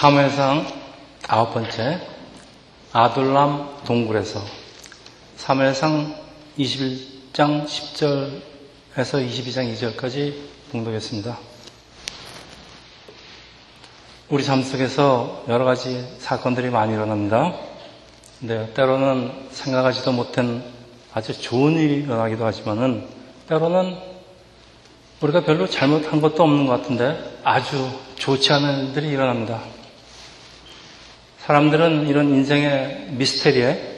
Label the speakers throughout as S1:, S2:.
S1: 사무엘상 아홉 번째 아둘람 동굴에서 사무엘상 21장 10절에서 22장 2절까지 봉독했습니다. 우리 삶 속에서 여러 가지 사건들이 많이 일어납니다. 근데 때로는 생각하지도 못한 아주 좋은 일이 일어나기도 하지만은 때로는 우리가 별로 잘못한 것도 없는 것 같은데 아주 좋지 않은 일들이 일어납니다. 사람들은 이런 인생의 미스테리에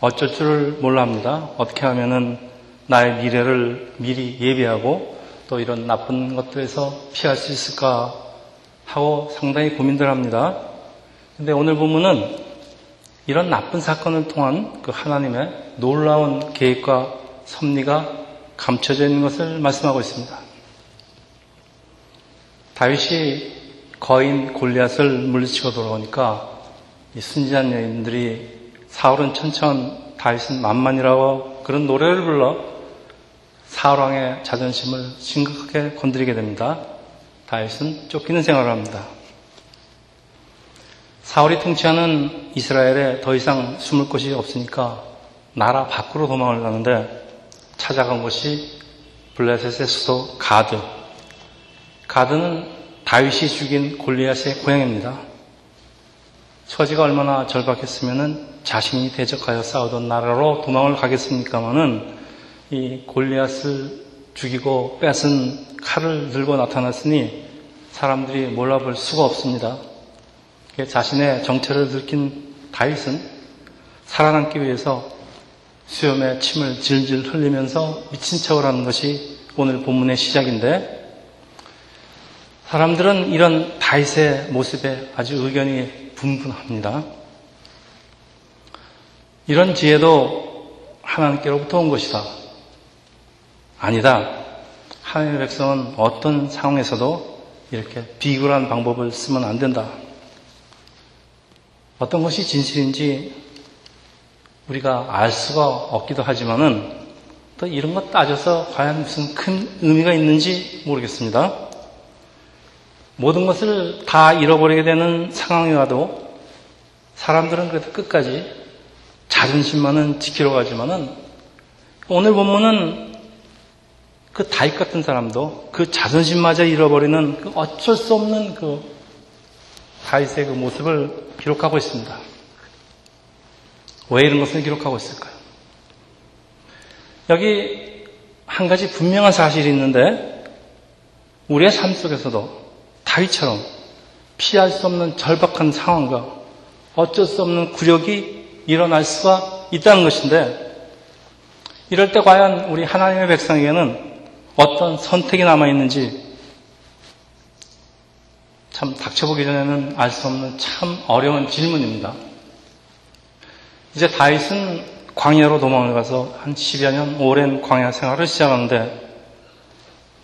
S1: 어쩔 줄을 몰라 합니다. 어떻게 하면은 나의 미래를 미리 예비하고 또 이런 나쁜 것들에서 피할 수 있을까 하고 상당히 고민들 합니다. 근데 오늘 보면은 이런 나쁜 사건을 통한 그 하나님의 놀라운 계획과 섭리가 감춰져 있는 것을 말씀하고 있습니다. 다윗이 거인 골리앗을 물리치고 돌아오니까 이 순진한 여인들이 사울은 천천 다윗은 만만이라고 그런 노래를 불러 사울왕의 자존심을 심각하게 건드리게 됩니다. 다윗은 쫓기는 생활을 합니다. 사울이 통치하는 이스라엘에 더 이상 숨을 곳이 없으니까 나라 밖으로 도망을 가는데 찾아간 곳이 블레셋의 수도 가드. 가드는 다윗이 죽인 골리앗의 고향입니다. 처지가 얼마나 절박했으면 자신이 대적하여 싸우던 나라로 도망을 가겠습니까마는 이 골리앗을 죽이고 뺏은 칼을 들고 나타났으니 사람들이 몰라볼 수가 없습니다. 자신의 정체를 들킨 다윗은 살아남기 위해서 수염에 침을 질질 흘리면서 미친 척을 하는 것이 오늘 본문의 시작인데 사람들은 이런 다윗의 모습에 아주 의견이 분분합니다. 이런 지혜도 하나님께로부터 온 것이다. 아니다. 하나님의 백성은 어떤 상황에서도 이렇게 비굴한 방법을 쓰면 안 된다. 어떤 것이 진실인지 우리가 알 수가 없기도 하지만은 또 이런 것 따져서 과연 무슨 큰 의미가 있는지 모르겠습니다. 모든 것을 다 잃어버리게 되는 상황이 와도 사람들은 그래도 끝까지 자존심만은 지키러 가지만은 오늘 본문은 그 다윗 같은 사람도 그 자존심마저 잃어버리는 그 어쩔 수 없는 그 다윗의 그 모습을 기록하고 있습니다. 왜 이런 것을 기록하고 있을까요? 여기 한 가지 분명한 사실이 있는데 우리의 삶 속에서도 다윗처럼 피할 수 없는 절박한 상황과 어쩔 수 없는 굴욕이 일어날 수가 있다는 것인데 이럴 때 과연 우리 하나님의 백성에게는 어떤 선택이 남아 있는지 참 닥쳐보기 전에는 알 수 없는 참 어려운 질문입니다. 이제 다윗은 광야로 도망을 가서 한 10여 년 오랜 광야 생활을 시작하는데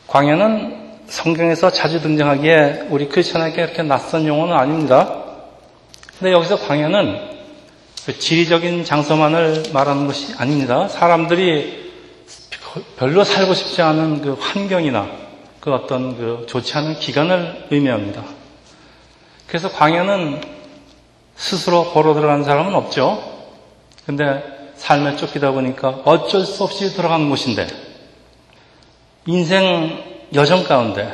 S1: 광야는 성경에서 자주 등장하기에 우리 크리스천에게 이렇게 낯선 용어는 아닙니다. 근데 여기서 광야는 그 지리적인 장소만을 말하는 것이 아닙니다. 사람들이 별로 살고 싶지 않은 그 환경이나 그 어떤 그 좋지 않은 기간을 의미합니다. 그래서 광야는 스스로 보러 들어가는 사람은 없죠. 근데 삶에 쫓기다 보니까 어쩔 수 없이 들어가는 곳인데 인생 여정 가운데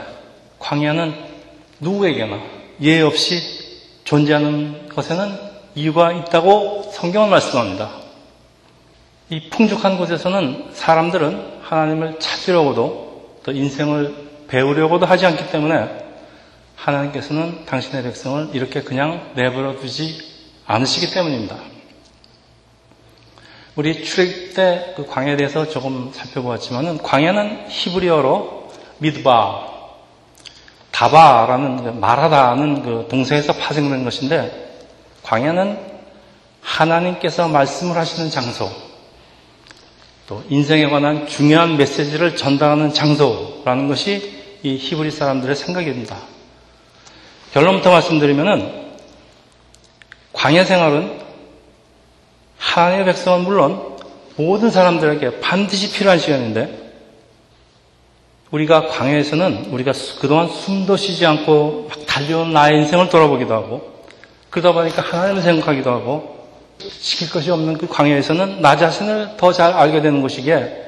S1: 광야는 누구에게나 예의 없이 존재하는 것에는 이유가 있다고 성경은 말씀합니다. 이 풍족한 곳에서는 사람들은 하나님을 찾으려고도 또 인생을 배우려고도 하지 않기 때문에 하나님께서는 당신의 백성을 이렇게 그냥 내버려 두지 않으시기 때문입니다. 우리 출애굽 때 그 광야에 대해서 조금 살펴보았지만은 광야는 히브리어로 미드바, 다바라는 그 말하다는 그 동사에서 파생된 것인데 광야는 하나님께서 말씀을 하시는 장소, 또 인생에 관한 중요한 메시지를 전달하는 장소라는 것이 이 히브리 사람들의 생각입니다. 결론부터 말씀드리면은 광야 생활은 하나님의 백성은 물론 모든 사람들에게 반드시 필요한 시간인데 우리가 광야에서는 우리가 그동안 숨도 쉬지 않고 막 달려온 나의 인생을 돌아보기도 하고 그러다 보니까 하나님을 생각하기도 하고 시킬 것이 없는 그 광야에서는 나 자신을 더 잘 알게 되는 것이기에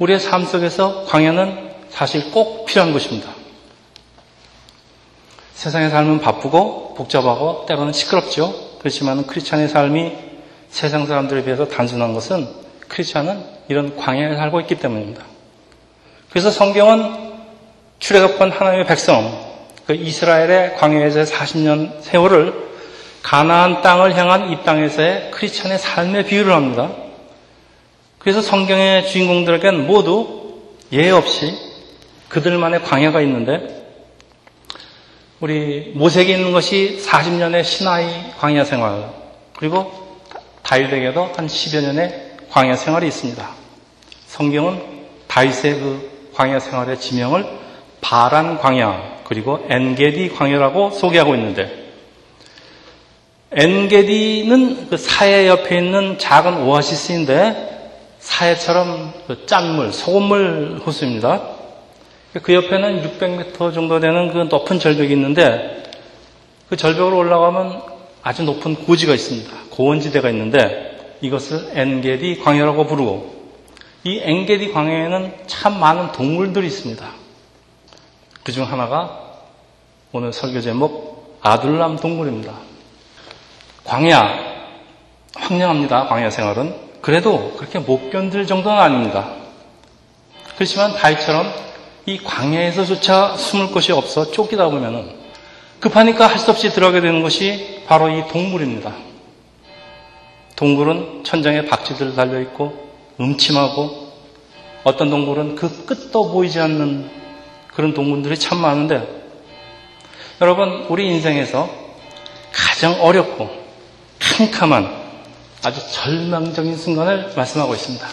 S1: 우리의 삶 속에서 광야는 사실 꼭 필요한 것입니다. 세상의 삶은 바쁘고 복잡하고 때로는 시끄럽죠. 그렇지만 크리스찬의 삶이 세상 사람들에 비해서 단순한 것은 크리스찬은 이런 광야에 살고 있기 때문입니다. 그래서 성경은 출애굽한 하나님의 백성, 그 이스라엘의 광야에서의 40년 세월을 가나안 땅을 향한 이 땅에서의 크리스찬의 삶의 비유를 합니다. 그래서 성경의 주인공들에겐 모두 예 없이 그들만의 광야가 있는데 우리 모색에 있는 것이 40년의 신하의 광야 생활, 그리고 다윗에게도 한 10여 년의 광야 생활이 있습니다. 성경은 다윗의 그 광야 생활의 지명을 바란 광야, 그리고 엔게디 광야라고 소개하고 있는데, 엔게디는 그 사해 옆에 있는 작은 오아시스인데, 사해처럼 그 짠물, 소금물 호수입니다. 그 옆에는 600m 정도 되는 그 높은 절벽이 있는데 그 절벽으로 올라가면 아주 높은 고지가 있습니다. 고원지대가 있는데 이것을 엔게디 광야라고 부르고 이 엔게디 광야에는 참 많은 동물들이 있습니다. 그 중 하나가 오늘 설교 제목 아둘람 동물입니다. 광야 황량합니다. 광야 생활은 그래도 그렇게 못 견딜 정도는 아닙니다. 그렇지만 다이처럼 이 광야에서조차 숨을 곳이 없어 쫓기다 보면은 급하니까 할 수 없이 들어가게 되는 것이 바로 이 동물입니다. 동굴은 천장에 박쥐들 달려 있고 음침하고 어떤 동굴은 그 끝도 보이지 않는 그런 동물들이 참 많은데 여러분 우리 인생에서 가장 어렵고 캄캄한 아주 절망적인 순간을 말씀하고 있습니다.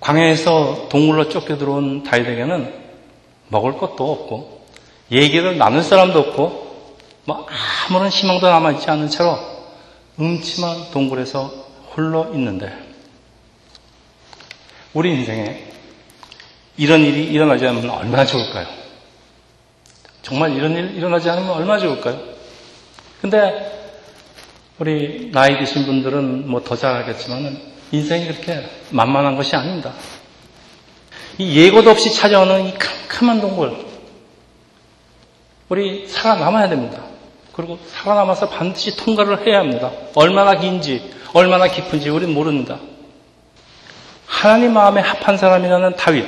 S1: 광야에서 동물로 쫓겨 들어온 다윗에게는 먹을 것도 없고 얘기를 나눌 사람도 없고 뭐 아무런 희망도 남아있지 않은 채로 음침한 동굴에서 홀로 있는데 우리 인생에 이런 일이 일어나지 않으면 얼마나 좋을까요? 정말 이런 일 일어나지 않으면 얼마나 좋을까요? 근데 우리 나이 드신 분들은 뭐 더 잘 알겠지만은 인생이 그렇게 만만한 것이 아닙니다. 이 예고도 없이 찾아오는 이 캄캄한 동굴. 우리 살아남아야 됩니다. 그리고 살아남아서 반드시 통과를 해야 합니다. 얼마나 긴지, 얼마나 깊은지 우리는 모릅니다. 하나님 마음에 합한 사람이라는 다윗.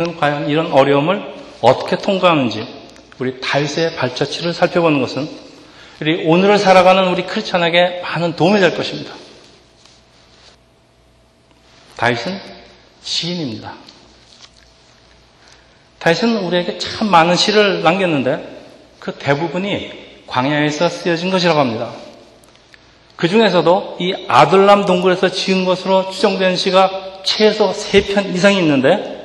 S1: 은 과연 이런 어려움을 어떻게 통과하는지 우리 다윗의 발자취를 살펴보는 것은 우리 오늘을 살아가는 우리 크리스찬에게 많은 도움이 될 것입니다. 다윗은 시인입니다. 다윗은 우리에게 참 많은 시를 남겼는데 그 대부분이 광야에서 쓰여진 것이라고 합니다. 그 중에서도 이 아들람 동굴에서 지은 것으로 추정된 시가 최소 3편 이상이 있는데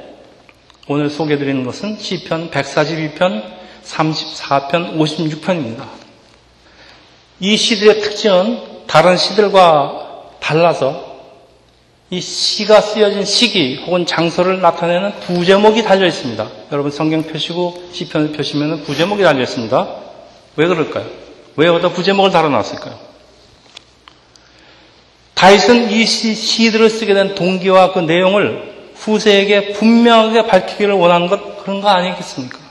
S1: 오늘 소개드리는 것은 시편 142편, 34편, 56편입니다. 이 시들의 특징은 다른 시들과 달라서 이 시가 쓰여진 시기 혹은 장소를 나타내는 부제목이 달려 있습니다. 여러분 성경 펴시고 시편을 펴시면 부제목이 달려 있습니다. 왜 그럴까요? 왜 여기다 부제목을 달아놨을까요? 다윗은 이 시, 들을 쓰게 된 동기와 그 내용을 후세에게 분명하게 밝히기를 원하는 것 그런 거 아니겠습니까?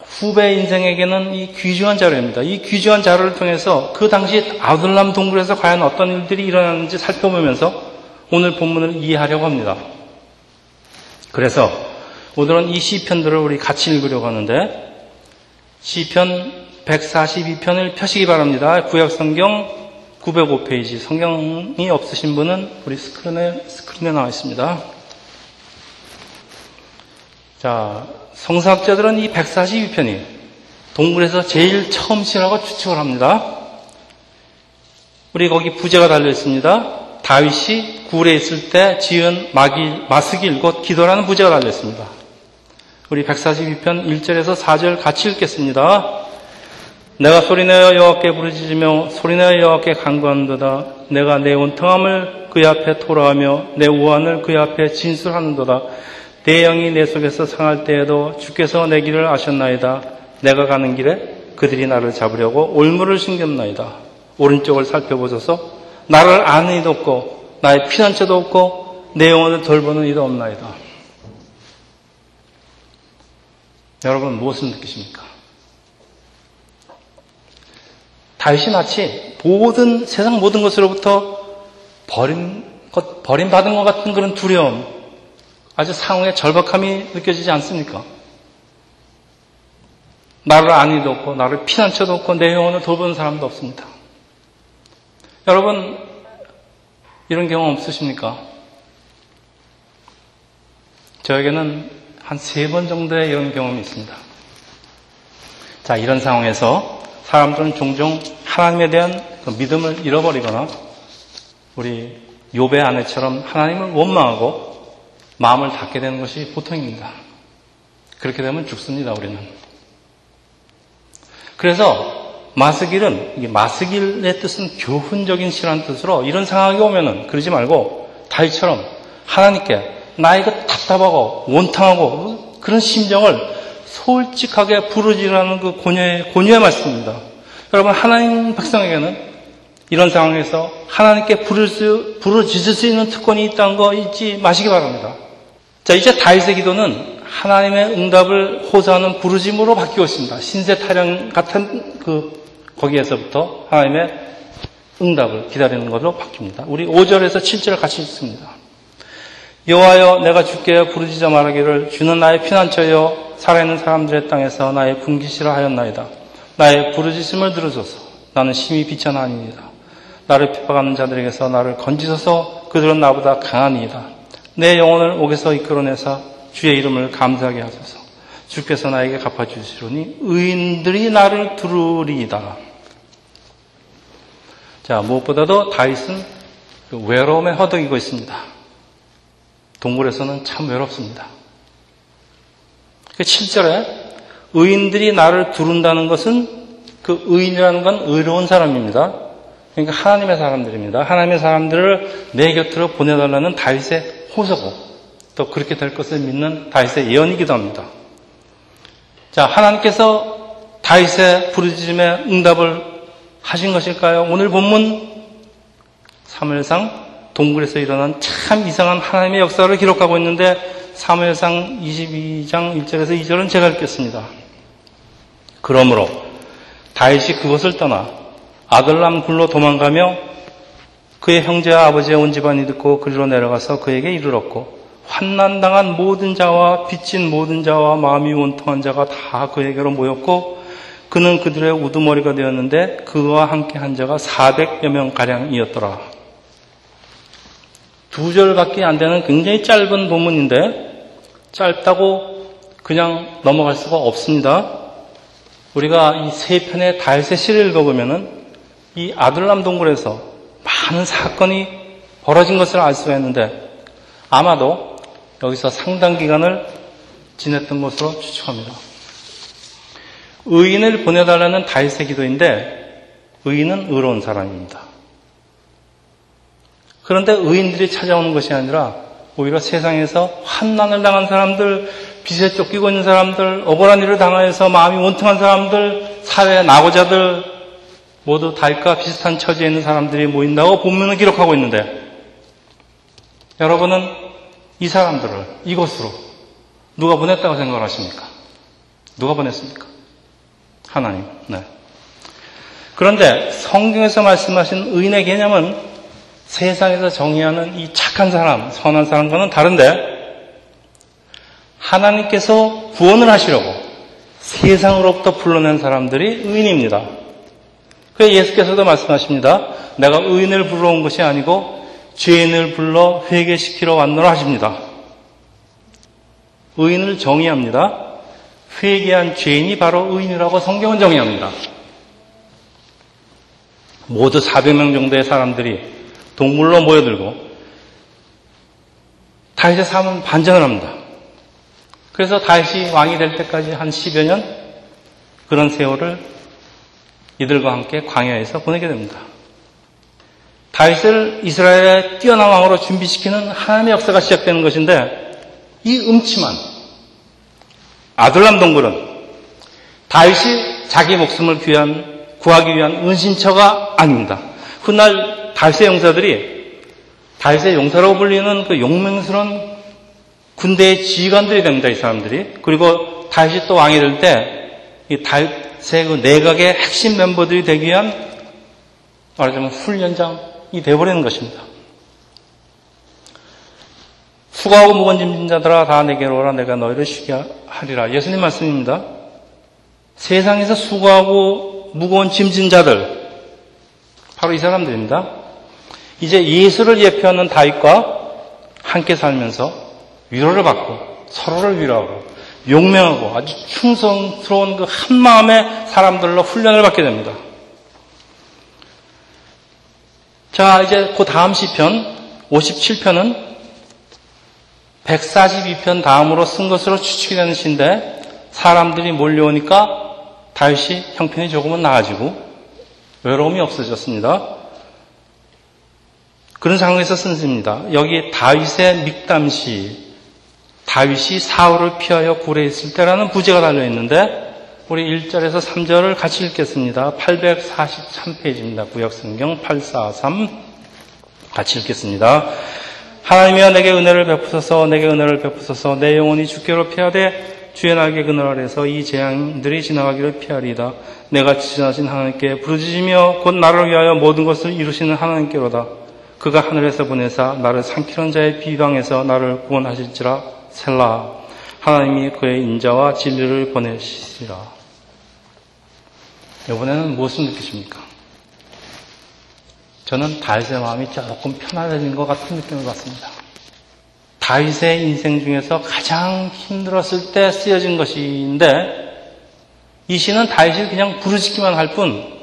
S1: 후배 인생에게는 이 귀중한 자료입니다. 이 귀중한 자료를 통해서 그 당시 아둘람 동굴에서 과연 어떤 일들이 일어났는지 살펴보면서 오늘 본문을 이해하려고 합니다. 그래서 오늘은 이 시편들을 우리 같이 읽으려고 하는데 시편 142편을 펴시기 바랍니다. 구약성경 905페이지 성경이 없으신 분은 우리 스크린에, 스크린에 나와 있습니다. 자, 성사학자들은 이 142편이 동굴에서 제일 처음 시라고 추측을 합니다. 우리 거기 부제가 달려 있습니다. 다윗이 굴에 있을 때 지은 마길, 마스길 곧 기도라는 부제가 달려 있습니다. 우리 142편 1절에서 4절 같이 읽겠습니다. 내가 소리내어 여호와께 부르짖으며 소리내어 여호와께 간구한도다. 내가 내 온통함을 그의 앞에 돌아가며 내 우환을 그의 앞에 진술하는도다. 내 영이 내 속에서 상할 때에도 주께서 내 길을 아셨나이다. 내가 가는 길에 그들이 나를 잡으려고 올무를 숨겼나이다. 오른쪽을 살펴보셔서 나를 아는 이도 없고 나의 피난처도 없고 내 영혼을 돌보는 이도 없나이다. 여러분 무엇을 느끼십니까? 다윗이 마치 모든 세상 모든 것으로부터 버림 것, 버림받은 것 같은 그런 두려움, 아주 상황의 절박함이 느껴지지 않습니까? 나를 아니도 없고, 나를 피난처도 없고, 내 영혼을 돌보는 사람도 없습니다. 여러분, 이런 경험 없으십니까? 저에게는 한 세 번 정도의 이런 경험이 있습니다. 자, 이런 상황에서 사람들은 종종 하나님에 대한 그 믿음을 잃어버리거나 우리 요배 아내처럼 하나님을 원망하고 마음을 닫게 되는 것이 보통입니다. 그렇게 되면 죽습니다, 우리는. 그래서 마스길은 마스길의 뜻은 교훈적인 시라는 뜻으로 이런 상황이 오면은 그러지 말고 다윗처럼 하나님께 나의 그 답답하고 원탕하고 그런 심정을 솔직하게 부르짖으라는 그 고뇌의, 고뇌의 말씀입니다. 여러분, 하나님 백성에게는 이런 상황에서 하나님께 부르짖을 수 있는 특권이 있다는 거 잊지 마시기 바랍니다. 자, 이제 다윗의 기도는 하나님의 응답을 호소하는 부르짐으로 바뀌고 있습니다. 신세 타령 같은 그, 거기에서부터 하나님의 응답을 기다리는 것으로 바뀝니다. 우리 5절에서 7절을 같이 읽습니다. 여호와여 내가 주께 부르짖어 말하기를 주는 나의 피난처여 살아있는 사람들의 땅에서 나의 분기시라 하였나이다. 나의 부르짖음을 들으소서. 나는 심히 비천하니이다. 나를 핍박하는 자들에게서 나를 건지소서 그들은 나보다 강하니이다. 내 영혼을 옥에서 이끌어내사 주의 이름을 감사하게 하소서. 주께서 나에게 갚아주시려니 의인들이 나를 두르리이다. 자, 무엇보다도 다윗은 그 외로움에 허덕이고 있습니다. 동굴에서는 참 외롭습니다. 7절에 그 의인들이 나를 두른다는 것은 그 의인이라는 건 의로운 사람입니다. 그러니까 하나님의 사람들입니다. 하나님의 사람들을 내 곁으로 보내달라는 다윗의 호소고 또 그렇게 될 것을 믿는 다윗의 예언이기도 합니다. 자, 하나님께서 다윗의 부르짖음에 응답을 하신 것일까요? 오늘 본문 3일상 동굴에서 일어난 참 이상한 하나님의 역사를 기록하고 있는데 사무엘상 22장 1절에서 2절은 제가 읽겠습니다. 그러므로 다윗이 그것을 떠나 아들람 굴로 도망가며 그의 형제와 아버지의 온 집안이 듣고 그리로 내려가서 그에게 이르렀고 환난당한 모든 자와 빚진 모든 자와 마음이 원통한 자가 다 그에게로 모였고 그는 그들의 우두머리가 되었는데 그와 함께 한 자가 400여 명 가량이었더라. 두 절밖에 안 되는 굉장히 짧은 본문인데 짧다고 그냥 넘어갈 수가 없습니다. 우리가 이 세 편의 다윗의 시를 읽어보면은 이 아들람 동굴에서 많은 사건이 벌어진 것을 알 수가 있는데 아마도 여기서 상당 기간을 지냈던 것으로 추측합니다. 의인을 보내달라는 다윗의 기도인데 의인은 의로운 사람입니다. 그런데 의인들이 찾아오는 것이 아니라 오히려 세상에서 환난을 당한 사람들, 빚에 쫓기고 있는 사람들, 억울한 일을 당하여서 마음이 원통한 사람들, 사회 낙오자들 모두 달과 비슷한 처지에 있는 사람들이 모인다고 본문을 기록하고 있는데 여러분은 이 사람들을 이곳으로 누가 보냈다고 생각을 하십니까? 누가 보냈습니까? 하나님. 네. 그런데 성경에서 말씀하신 의인의 개념은 세상에서 정의하는 이 착한 사람, 선한 사람과는 다른데 하나님께서 구원을 하시려고 세상으로부터 불러낸 사람들이 의인입니다. 그래서 예수께서도 말씀하십니다. 내가 의인을 불러온 것이 아니고 죄인을 불러 회개시키러 왔노라 하십니다. 의인을 정의합니다. 회개한 죄인이 바로 의인이라고 성경은 정의합니다. 모두 400명 정도의 사람들이 동물로 모여들고 다윗의 삶은 반전을 합니다. 그래서 다윗이 왕이 될 때까지 한 10여 년 그런 세월을 이들과 함께 광야에서 보내게 됩니다. 다윗을 이스라엘의 뛰어난 왕으로 준비시키는 하나님의 역사가 시작되는 것인데 이 음침한 아들람 동굴은 다윗이 자기 목숨을 귀한, 구하기 위한 은신처가 아닙니다. 훗날 다윗의 용사들이 다윗의 용사라고 불리는 그 용맹스러운 군대의 지휘관들이 됩니다, 이 사람들이. 그리고 다윗이 또 왕이 될 때, 이 다윗의 그 내각의 핵심 멤버들이 되기 위한 말하자면 훈련장이 되어버리는 것입니다. 수고하고 무거운 짐진 자들아 다 내게로 오라 내가 너희를 쉬게 하리라. 예수님 말씀입니다. 세상에서 수고하고 무거운 짐진 자들 바로 이 사람들입니다. 이제 예수를 예표하는 다윗과 함께 살면서 위로를 받고 서로를 위로하고 용맹하고 아주 충성스러운 그 한마음의 사람들로 훈련을 받게 됩니다. 자, 이제 그 다음 시편 57편은 142편 다음으로 쓴 것으로 추측이 되는 시인데 사람들이 몰려오니까 다윗이 형편이 조금은 나아지고 외로움이 없어졌습니다. 그런 상황에서 쓴 시입니다. 여기 다윗의 믹담시, 다윗이 사울을 피하여 굴에 있을 때라는 부제가 달려 있는데 우리 1절에서 3절을 같이 읽겠습니다. 843페이지입니다. 구역성경 843 같이 읽겠습니다. 하나님이여 내게 은혜를 베푸소서 내게 은혜를 베푸소서 내 영혼이 주께로 피하되 주의 날개 그늘 아래서 이 재앙들이 지나가기를 피하리이다. 내가 지나신 하나님께 부르짖으며 곧 나를 위하여 모든 것을 이루시는 하나님께로다. 그가 하늘에서 보내사 나를 삼키는 자의 비방에서 나를 구원하실지라 셀라. 하나님이 그의 인자와 진리를 보내시리라. 이번에는 무엇을 느끼십니까? 저는 다윗의 마음이 조금 편안해진 것 같은 느낌을 받습니다. 다윗의 인생 중에서 가장 힘들었을 때 쓰여진 것인데 이 시는 다윗이 그냥 부르짖기만 할 뿐,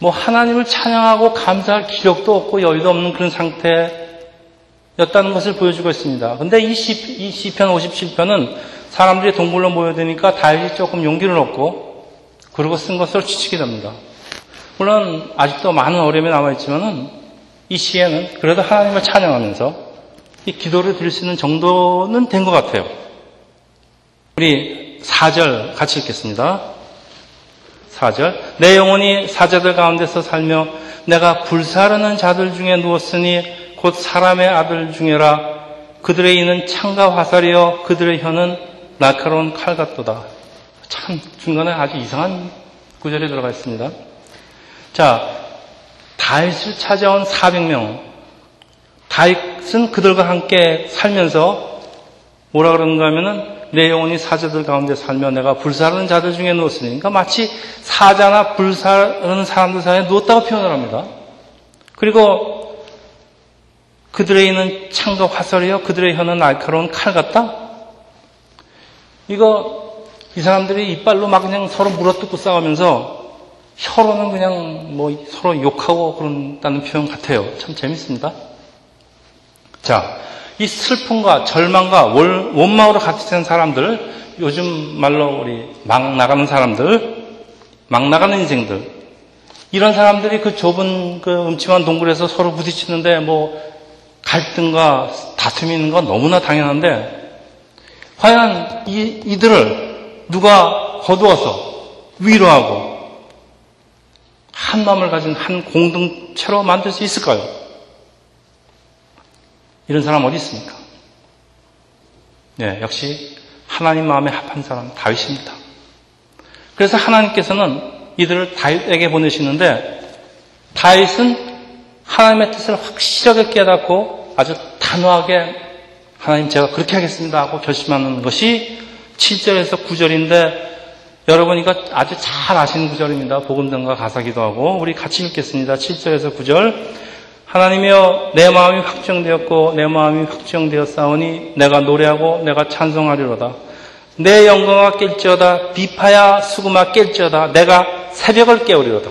S1: 뭐 하나님을 찬양하고 감사할 기력도 없고 여유도 없는 그런 상태였다는 것을 보여주고 있습니다. 근데 이, 시, 이 시편 57편은 사람들이 동굴로 모여드니까 다윗이 조금 용기를 얻고 그러고 쓴 것으로 추측이 됩니다. 물론 아직도 많은 어려움이 남아있지만은 이 시에는 그래도 하나님을 찬양하면서 이 기도를 드릴 수 있는 정도는 된 것 같아요. 우리 4절 같이 읽겠습니다. 4절. 내 영혼이 사자들 가운데서 살며 내가 불사르는 자들 중에 누웠으니 곧 사람의 아들 중에라 그들의 이는 창과 화살이여 그들의 혀는 날카로운 칼 같도다. 참 중간에 아주 이상한 구절이 들어가 있습니다. 자, 다윗을 찾아온 400명. 다윗은 그들과 함께 살면서 뭐라 그러는가 하면은 내 영혼이 사자들 가운데 살며 내가 불사르는 자들 중에 누웠으니 그러니까 마치 사자나 불사르는 사람들 사이에 누웠다고 표현을 합니다. 그리고 그들의 있는 창과 화살이요 그들의 혀는 날카로운 칼 같다? 이거 이 사람들이 이빨로 막 그냥 서로 물어뜯고 싸우면서 혀로는 그냥 뭐 서로 욕하고 그런다는 표현 같아요. 참 재밌습니다. 자, 이 슬픔과 절망과 원망으로 된 사람들, 요즘 말로 우리 막 나가는 사람들, 막 나가는 인생들, 이런 사람들이 그 좁은 그 음침한 동굴에서 서로 부딪히는데 뭐 갈등과 다툼이 있는 건 너무나 당연한데, 과연 이, 이들을 누가 거두어서 위로하고 한 마음을 가진 한 공동체로 만들 수 있을까요? 이런 사람 어디 있습니까? 네, 역시 하나님 마음에 합한 사람 다윗입니다. 그래서 하나님께서는 이들을 다윗에게 보내시는데 다윗은 하나님의 뜻을 확실하게 깨닫고 아주 단호하게 하나님 제가 그렇게 하겠습니다 하고 결심하는 것이 7절에서 9절인데 여러분 이거 아주 잘 아시는 구절입니다. 복음전과 가사기도 하고 우리 같이 읽겠습니다. 7절에서 9절 하나님이여 내 마음이 확정되었고 내 마음이 확정되었사오니 내가 노래하고 내가 찬송하리로다. 내 영광아 깰지어다 비파야 수금아 깰지어다 내가 새벽을 깨우리로다.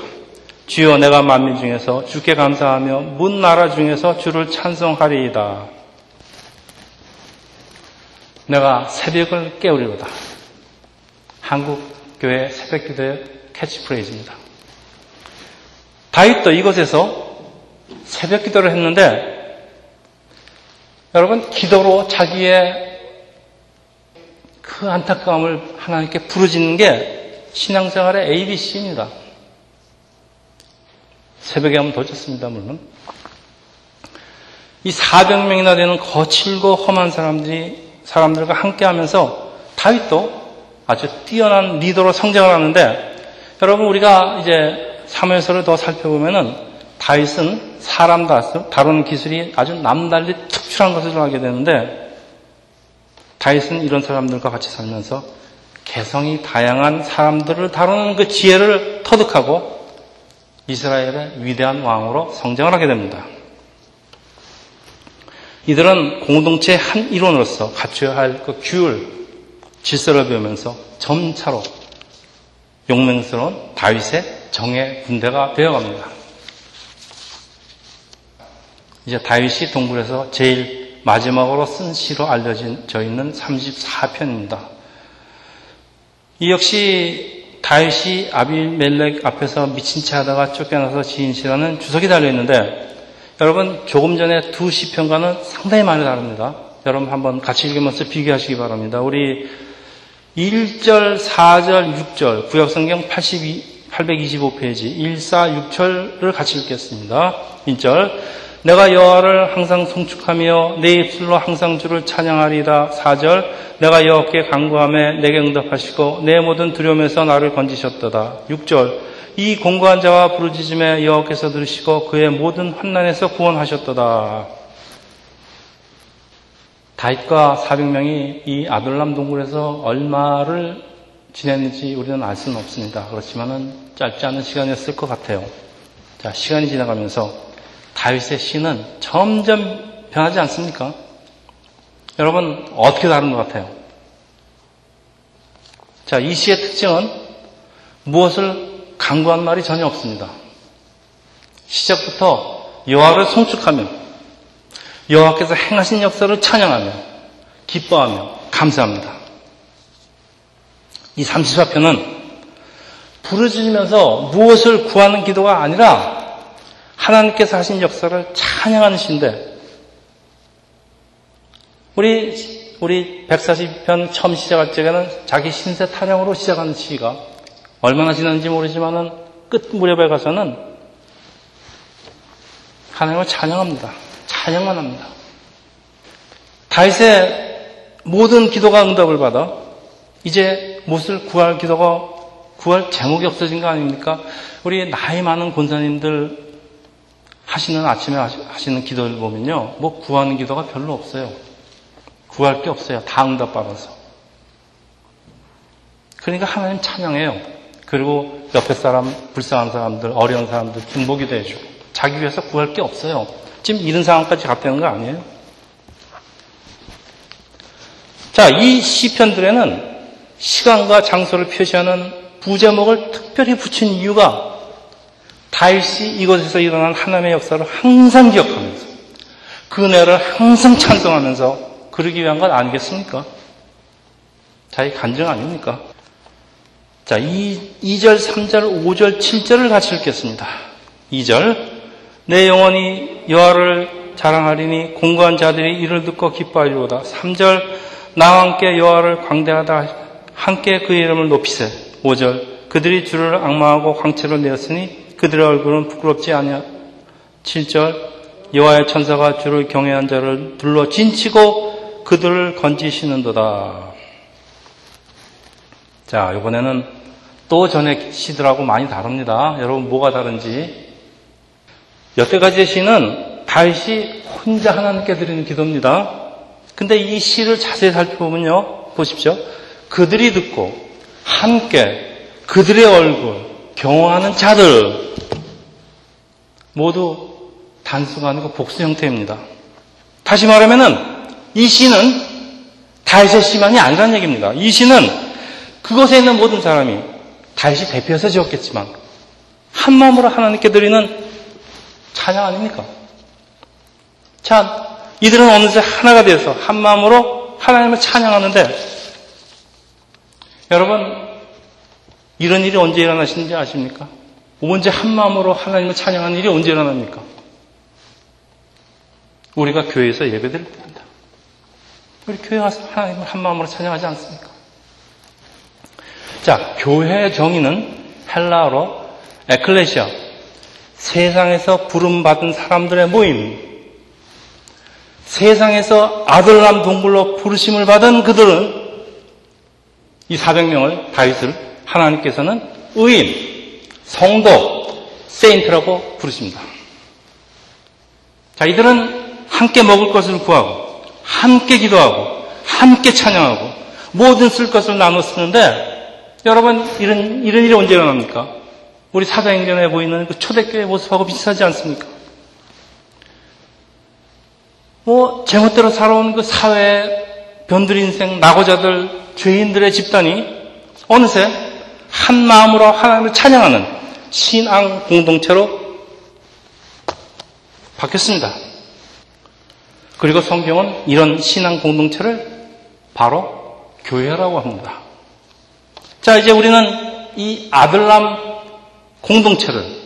S1: 주여 내가 만민 중에서 주께 감사하며 문 나라 중에서 주를 찬송하리이다. 내가 새벽을 깨우리로다. 한국 교회 새벽 기도의 캐치프레이즈입니다. 다윗도 이것에서 새벽 기도를 했는데 여러분 기도로 자기의 그 안타까움을 하나님께 부르짖는 게 신앙생활의 ABC입니다. 새벽에 하면 더 좋습니다, 물론. 이 400명이나 되는 거칠고 험한 사람들이 사람들과 함께 하면서 다윗도 아주 뛰어난 리더로 성장을 하는데 여러분 우리가 이제 사무엘서를 더 살펴보면은 다윗은 사람 다루는 기술이 아주 남달리 특출한 것을 알게 되는데 다윗은 이런 사람들과 같이 살면서 개성이 다양한 사람들을 다루는 그 지혜를 터득하고 이스라엘의 위대한 왕으로 성장을 하게 됩니다. 이들은 공동체의 한 일원으로서 갖춰야 할 그 규율, 질서를 배우면서 점차로 용맹스러운 다윗의 정의 군대가 되어갑니다. 이제 다윗이 동굴에서 제일 마지막으로 쓴 시로 알려져 있는 34편입니다. 이 역시 다윗이 아비멜렉 앞에서 미친 채 하다가 쫓겨나서 지은 시라는 주석이 달려있는데 여러분 조금 전에 두 시편과는 상당히 많이 다릅니다. 여러분 한번 같이 읽으면서 비교하시기 바랍니다. 우리 1절, 4절, 6절 구약성경 82, 825페이지 1, 4, 6절을 같이 읽겠습니다. 1절 내가 여호와를 항상 송축하며 내 입술로 항상 주를 찬양하리다. 4절 내가 여호와께 간구함에 내게 응답하시고 내 모든 두려움에서 나를 건지셨도다. 6절 이 공고한 자와 부르짖음에 여호와께서 들으시고 그의 모든 환난에서 구원하셨도다. 다윗과 400명이 이 아둘람 동굴에서 얼마를 지냈는지 우리는 알 수는 없습니다. 그렇지만은 짧지 않은 시간이었을 것 같아요. 자, 시간이 지나가면서 다윗의 시는 점점 변하지 않습니까? 여러분, 어떻게 다른 것 같아요? 자, 이 시의 특징은 무엇을 강구한 말이 전혀 없습니다. 시작부터 여호와를 송축하며 여호와께서 행하신 역사를 찬양하며 기뻐하며 감사합니다. 이 34편은 부르짖으면서 무엇을 구하는 기도가 아니라 하나님께서 하신 역사를 찬양하는 시인데 우리 우리 140편 처음 시작할 적에는 자기 신세 타령으로 시작하는 시가 얼마나 지났는지 모르지만은 끝 무렵에 가서는 하나님을 찬양합니다. 찬양만 합니다. 다윗의 모든 기도가 응답을 받아 이제 무엇을 구할 기도가 구할 제목이 없어진 거 아닙니까? 우리 나이 많은 권사님들 하시는 아침에 하시는 기도를 보면요. 뭐 구하는 기도가 별로 없어요. 구할 게 없어요. 다 응답받아서. 그러니까 하나님 찬양해요. 그리고 옆에 사람, 불쌍한 사람들, 어려운 사람들 중보기도 해주고 자기 위해서 구할 게 없어요. 지금 이런 상황까지 갔다는 거 아니에요? 자, 이 시편들에는 시간과 장소를 표시하는 부제목을 특별히 붙인 이유가 다윗이 이곳에서 일어난 하나님의 역사를 항상 기억하면서 그 은혜를 항상 찬송하면서 그러기 위한 것 아니겠습니까? 자기 간증 아닙니까? 자, 2, 2절, 3절, 5절, 7절을 같이 읽겠습니다. 2절 내 영혼이 여호와를 자랑하리니 공고한 자들이 이를 듣고 기뻐하리로다. 3절 나와 함께 여호와를 광대하다 함께 그의 이름을 높이세. 5절 그들이 주를 악마하고 광채로 내었으니 그들의 얼굴은 부끄럽지 아니하. 7절 여호와의 천사가 주를 경외한 자를 둘러 진치고 그들을 건지시는도다. 자, 이번에는 또 전에 시들하고 많이 다릅니다. 여러분 뭐가 다른지. 여태까지의 시는 다윗이 혼자 하나님께 드리는 기도입니다. 근데 이 시를 자세히 살펴보면요. 보십시오. 그들이 듣고 함께 그들의 얼굴 경호하는 자들 모두 단수가 아니고 복수 형태입니다. 다시 말하면은 이 시는 다윗의 시만이 아니라는 얘기입니다. 이 시는 그곳에 있는 모든 사람이 다윗이 대표해서 지었겠지만 한 마음으로 하나님께 드리는 찬양 아닙니까? 자, 이들은 어느새 하나가 되어서 한 마음으로 하나님을 찬양하는데 여러분 이런 일이 언제 일어나시는지 아십니까? 언제 한 마음으로 하나님을 찬양하는 일이 언제 일어납니까? 우리가 교회에서 예배드릴 때입니다. 우리 교회 가서 하나님을 한 마음으로 찬양하지 않습니까? 자, 교회의 정의는 헬라어로 에클레시아, 세상에서 부름받은 사람들의 모임, 세상에서 아들남 동굴로 부르심을 받은 그들은 이 400명을 다윗을 하나님께서는 의인, 성도, 세인트라고 부르십니다. 자, 이들은 함께 먹을 것을 구하고, 함께 기도하고, 함께 찬양하고, 모든 쓸 것을 나눠 쓰는데, 여러분, 이런, 이런 일이 언제 일어납니까? 우리 사도행전에 보이는 그 초대교회 모습하고 비슷하지 않습니까? 뭐, 제멋대로 살아온 그 사회, 변들 인생, 낙오자들, 죄인들의 집단이 어느새 한 마음으로 하나님을 찬양하는 신앙 공동체로 바뀌었습니다. 그리고 성경은 이런 신앙 공동체를 바로 교회라고 합니다. 자, 이제 우리는 이 아들남 공동체를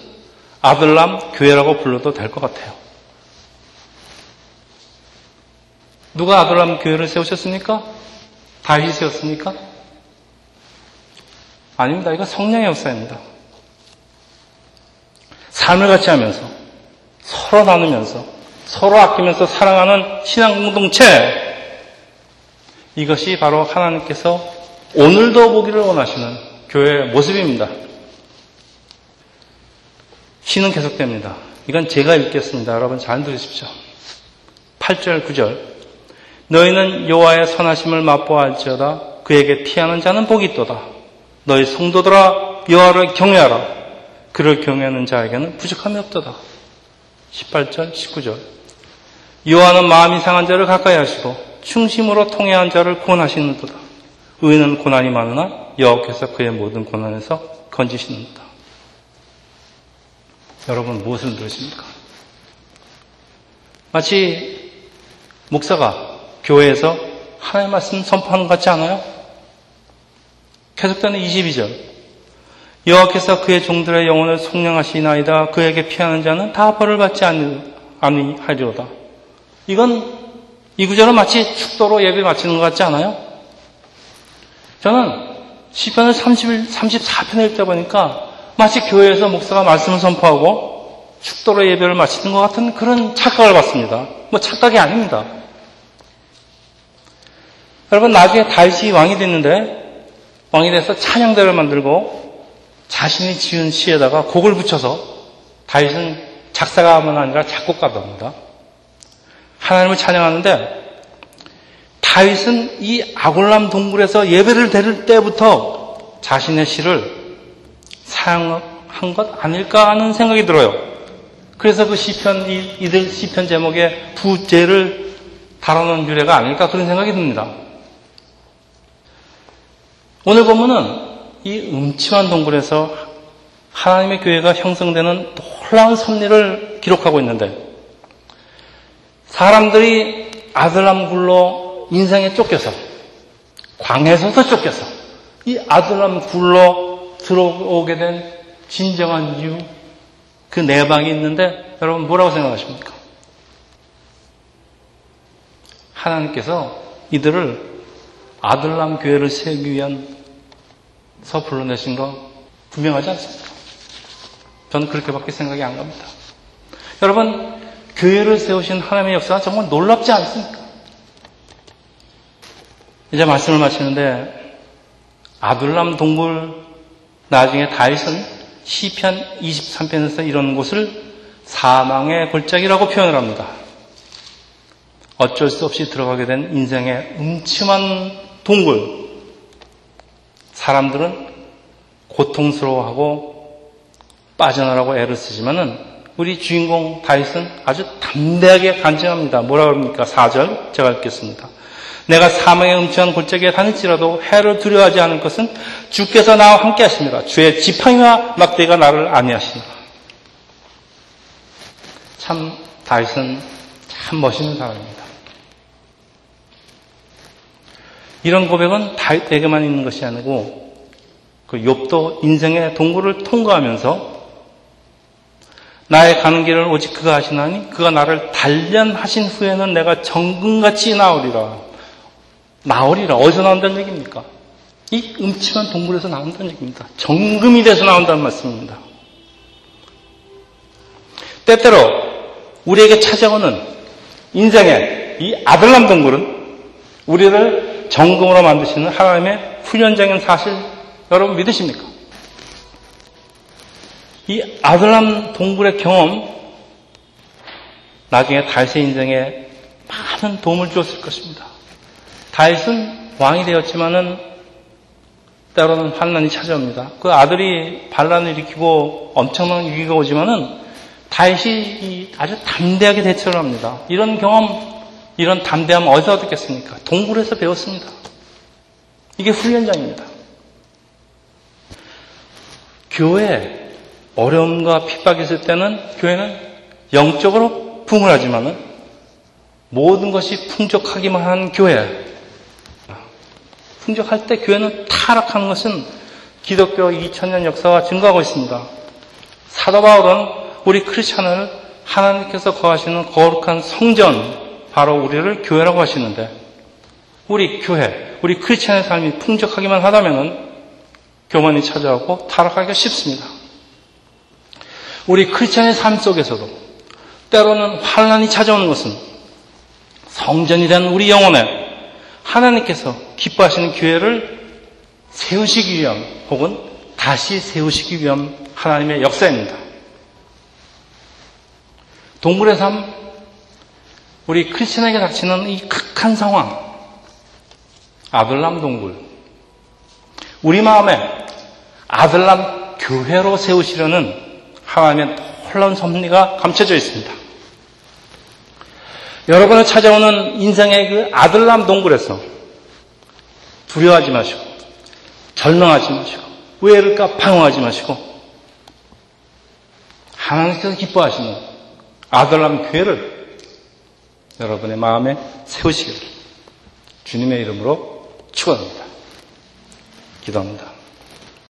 S1: 아들남 교회라고 불러도 될 것 같아요. 누가 아들람 교회를 세우셨습니까? 다윗이 세웠습니까? 아닙니다. 이거 성령의 역사입니다. 삶을 같이 하면서 서로 나누면서 서로 아끼면서 사랑하는 신앙 공동체 이것이 바로 하나님께서 오늘도 보기를 원하시는 교회의 모습입니다. 시는 계속됩니다. 이건 제가 읽겠습니다. 여러분 잘 들으십시오. 8절, 9절. 너희는 여호와의 선하심을 맛보아할지어다 그에게 피하는 자는 복이 있도다. 너희 성도들아 여호와를 경외하라. 그를 경외하는 자에게는 부족함이 없도다. 18절, 19절. 여호와는 마음이 상한 자를 가까이 하시고 충심으로 통해한 자를 구원하시는도다. 의인은 고난이 많으나 여호와께서 그의 모든 고난에서 건지시는도다. 여러분 무엇을 들으십니까? 마치 목사가 교회에서 하나님 말씀 선포하는 것 같지 않아요? 계속되는 22절. 여호와께서 그의 종들의 영혼을 속량하시나이다. 그에게 피하는 자는 다 벌을 받지 아니하리로다. 이건 이 구절은 마치 축도로 예배 마치는 것 같지 않아요? 저는 시편을 30, 34편에 읽다 보니까 마치 교회에서 목사가 말씀을 선포하고 축도로 예배를 마치는 것 같은 그런 착각을 받습니다. 뭐 착각이 아닙니다. 여러분 나중에 다윗이 왕이 됐는데 왕이 돼서 찬양대를 만들고 자신이 지은 시에다가 곡을 붙여서 다윗은 작사가만 아니라 작곡가도 합니다. 하나님을 찬양하는데 다윗은 이 아골람 동굴에서 예배를 드릴 때부터 자신의 시를 사용한 것 아닐까 하는 생각이 들어요. 그래서 그 시편 이들 시편 제목에 부제를 다루는 유래가 아닐까 그런 생각이 듭니다. 오늘 본문은 이 음침한 동굴에서 하나님의 교회가 형성되는 놀라운 섭리를 기록하고 있는데 사람들이 아들람 굴로 인생에 쫓겨서 광에서도 쫓겨서 이 아들람 굴로 들어오게 된 진정한 이유 그 내방이 있는데 여러분 뭐라고 생각하십니까? 하나님께서 이들을 아들남 교회를 세우기 위한 서 불러내신 거 분명하지 않습니까? 저는 그렇게밖에 생각이 안 갑니다. 여러분, 교회를 세우신 하나님의 역사가 정말 놀랍지 않습니까? 이제 말씀을 마치는데 아둘람 동굴 나중에 다윗은 시편 23편에서 이런 곳을 사망의 골짜기라고 표현을 합니다. 어쩔 수 없이 들어가게 된 인생의 음침한 동굴. 사람들은 고통스러워하고 빠져나라고 애를 쓰지만은 우리 주인공 다윗은 아주 담대하게 간증합니다. 뭐라 그럽니까? 4절 제가 읽겠습니다. 내가 사망의 음침한 골짜기에 다닐지라도 해를 두려워하지 않을 것은 주께서 나와 함께 하십니다. 주의 지팡이와 막대가 나를 안니하십니다. 참 다윗은 참 멋있는 사람입니다. 이런 고백은 다윗에게만 있는 것이 아니고 그 욥도 인생의 동굴을 통과하면서 나의 가는 길을 오직 그가 하시나니 그가 나를 단련하신 후에는 내가 정금같이 나오리라. 나오리라. 어디서 나온다는 얘기입니까? 이 음침한 동굴에서 나온다는 얘기입니다. 정금이 돼서 나온다는 말씀입니다. 때때로 우리에게 찾아오는 인생의 이 아들남 동굴은 우리를 정금으로 만드시는 하나님의 훈련적인 사실 여러분 믿으십니까? 이 아들람 동굴의 경험 나중에 다윗의 인생에 많은 도움을 주었을 것입니다. 다윗은 왕이 되었지만은 때로는 환란이 찾아옵니다. 그 아들이 반란을 일으키고 엄청난 위기가 오지만은 다윗이 아주 담대하게 대처를 합니다. 이런 경험, 이런 담대함 어디서 얻었겠습니까? 동굴에서 배웠습니다. 이게 훈련장입니다. 교회 어려움과 핍박이 있을 때는 교회는 영적으로 풍을하지만은 모든 것이 풍족하기만 한 교회. 풍족할 때 교회는 타락하는 것은 기독교 2000년 역사가 증거하고 있습니다. 사도 바울은 우리 크리스찬을 하나님께서 거하시는 거룩한 성전, 바로 우리를 교회라고 하시는데, 우리 교회, 우리 크리스찬의 삶이 풍족하기만 하다면 교만이 찾아오고 타락하기가 쉽습니다. 우리 크리스찬의 삶 속에서도 때로는 환란이 찾아오는 것은 성전이 된 우리 영혼에 하나님께서 기뻐하시는 교회를 세우시기 위함 혹은 다시 세우시기 위함 하나님의 역사입니다. 동물의 삶, 우리 크리스천에게 닥치는 이 극한 상황, 아들람 동굴, 우리 마음에 아들람 교회로 세우시려는 하나님의 놀라운 섭리가 감춰져 있습니다. 여러분을 찾아오는 인생의 그 아들남 동굴에서 두려워하지 마시고, 절망하지 마시고, 왜 이럴까 방황하지 마시고, 하나님께서 기뻐하시는 아들남 교회를 여러분의 마음에 세우시길 주님의 이름으로 축원합니다. 기도합니다.